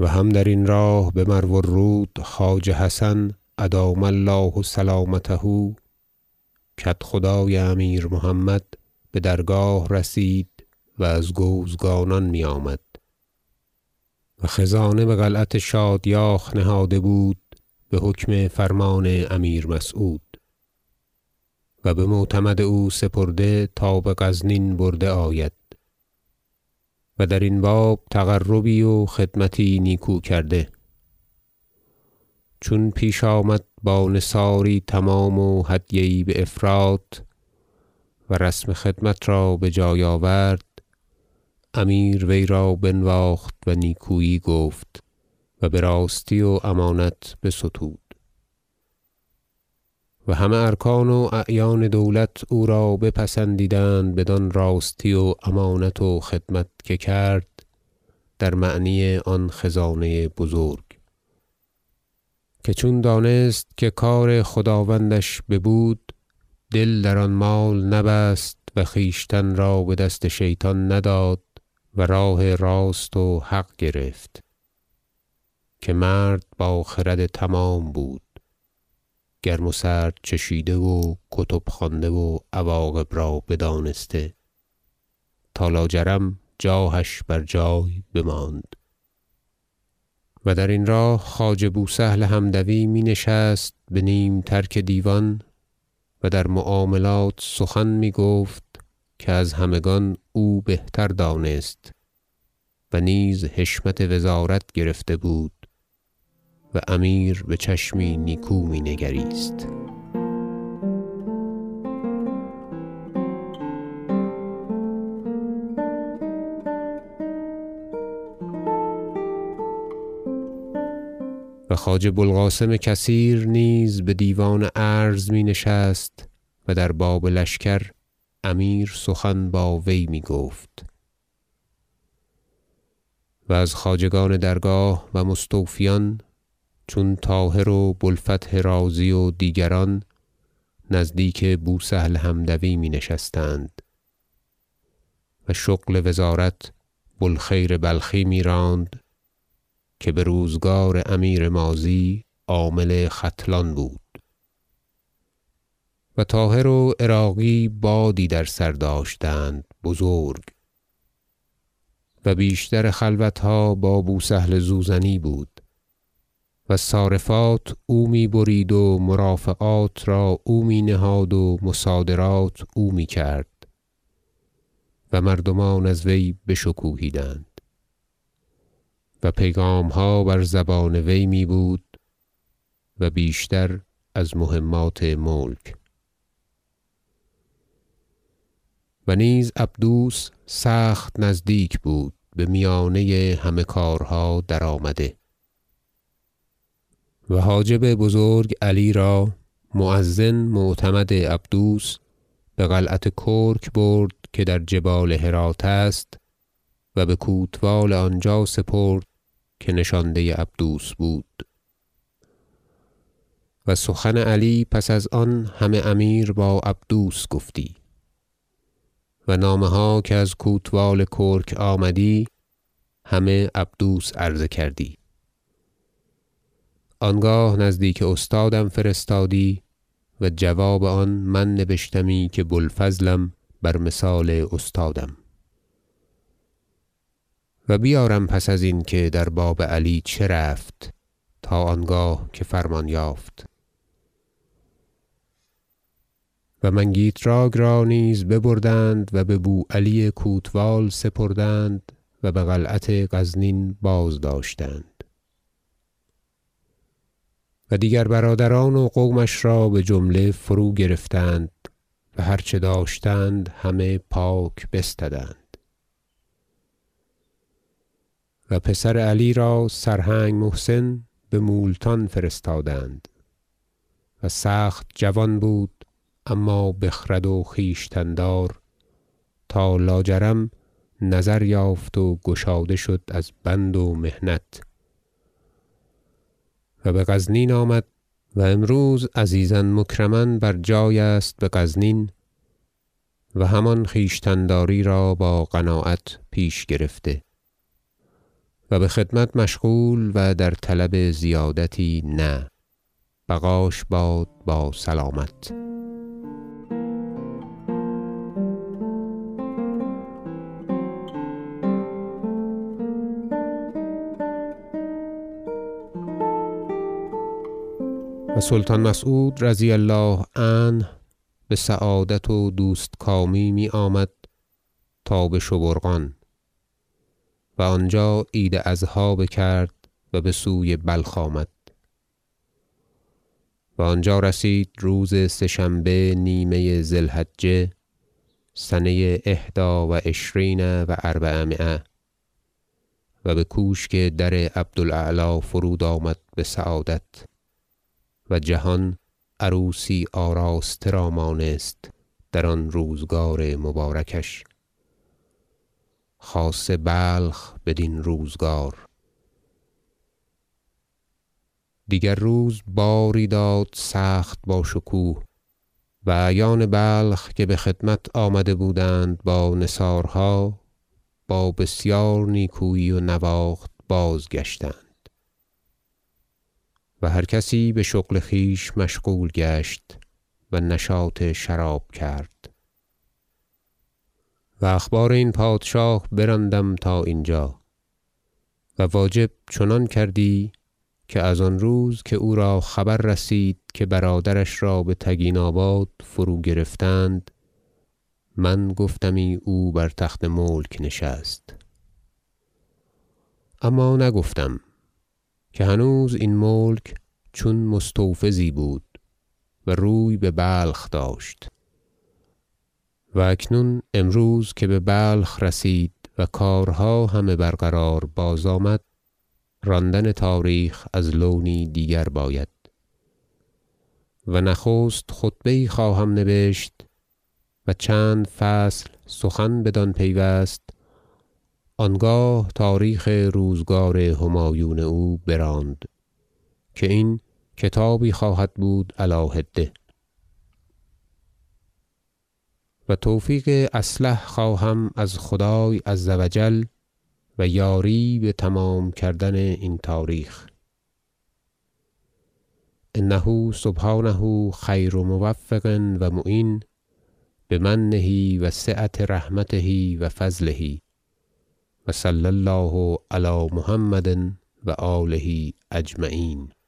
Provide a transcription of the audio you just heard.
و هم درین راه بمرو الرود خواجه حسن ادام الله سلامته کدخدای امیر محمد بدرگاه رسید و از گوزگانان میآمد. و خزانه بقلعت شادیاخ نهاده بود بحکم فرمان امیر مسعود. و بمعتمد او سپرده تا بغزنین برده آید. و درین باب تقربی و خدمتی نیکو کرده. چون پیش آمد با نثاری تمام و هدیه یی بافراط و رسم خدمت را بجای آورد امیر وی را بنواخت و نیکویی گفت و براستی و امانت بستود و همه ارکان و اعیان دولت او را بپسندیدند بدان راستی و امانت و خدمت که کرد در معنی آن خزانه بزرگ. که چون دانست که کار خداوندش ببود دل در آن مال نبست و خویشتن را بدست شیطان نداد و راه راست و حق گرفت که مرد با خرد تمام بود. گرم و سرد چشیده و کتب خوانده و عواقب را بدانسته. تا لاجرم جاهش بر جای بماند. و درین راه خواجه بوسهل حمدوی می نشست به نیم ترک دیوان و در معاملات سخن می‌گفت که از همگان او بهتر دانست و نیز حشمت وزارت گرفته بود. و امیر بچشمی نیکو می نگریست و خواجه بوالقاسم کثیر نیز بدیوان عرض می نشست و در باب لشکر امیر سخن با وی می‌گفت. و از خواجگان درگاه و مستوفیان چون طاهر و بوالفتح رازی و دیگران نزدیک بوسهل حمدوی می نشستند و شغل وزارت بوالخیر بلخی میراند که بروزگار امیر ماضی عامل ختلان بود و طاهر و عراقی بادی در سر داشتند بزرگ و بیشتر خلوتها با بوسهل زوزنی بود و صارفات او می برید و مرافعات را او می نهاد و مصادرات او می‌کرد و مردمان از وی بشکوهیدند و پیغامها بر زبان وی می بود و بیشتر از مهمات ملک. و نیز عبدوس سخت نزدیک بود بمیانه همه کارها درآمده. و حاجب بزرگ علی را مؤذن معتمد عبدوس بقلعت کرک برد که در جبال هرات است و بکوتوال آنجا سپرد که نشانده عبدوس بود. و سخن علی پس از آن همه امیر با عبدوس گفتی و نامه ها که از کوتوال کرک آمدی همه عبدوس عرضه کردی. آنگاه نزدیک استادم فرستادی و جواب آن من نبشتمی که بوالفضلم بر مثال استادم. و بیارم پس ازین که در باب علی چه رفت تا آنگاه که فرمان یافت. و منگیتراک را نیز ببردند و ببو علی کوتوال سپردند و بقلعت غزنین بازداشتند. و دیگر برادران و قومش را بجمله فروگرفتند و هر چه داشتند همه پاک بستدند. و پسر علی را سرهنگ محسن بمولتان فرستادند و سخت جوان بود اما بخرد و خویشتن دار تا لاجرم نظر یافت و گشاده شد از بند و محنت. و بغزنین آمد و امروز عزیزا مکرما بر جای است بغزنین و همان خویشتن داری را با قناعت پیش گرفته و بخدمت مشغول و در طلب زیادتی نه. بقاش باد با سلامت. سلطان مسعود رضی الله عنه بسعادت و دوستکامی میآمد تا بشبورقان و آنجا عید اضحی بکرد و بسوی بلخ آمد. و آنجا رسید روز سه شنبه نیمه ذی الحجة سنه إحدی و عشرین و اربعمایه و بکوشک در عبد فرود آمد بسعادت و جهان عروسی آراسته را مانست در آن روزگار مبارکش. خاصه بلخ بدین روزگار. دیگر روز باری داد سخت باشکوه و اعیان بلخ که بخدمت آمده بودند با نثارها با بسیار نیکویی و نواخت بازگشتند. و هر کسی بشغل خویش مشغول گشت و نشاط شراب کرد. و اخبار این پادشاه براندم تا اینجا و واجب چنان کردی که از آن روز که او را خبر رسید که برادرش را بتگیناباد فروگرفتند من گفتمی او بر تخت ملک نشست. اما نگفتم که هنوز این ملک چون مستوفزی بود و روی ببلخ داشت و اکنون امروز که ببلخ رسید و کارها همه برقرار بازآمد راندن تاریخ از لونی دیگر باید و نخست خطبه خواهم نبشت و چند فصل سخن بدان پیوست آنگاه تاریخ روزگار همایون او براند که این کتابی خواهد بود علی حده و توفیق اصلح خواهم از خدای عز و جل و یاری بتمام کردن این تاریخ. انه سبحانه خیر موفق و معین بمنه و سعة رحمته و فضله. وصلى الله على محمد وآله أجمعين.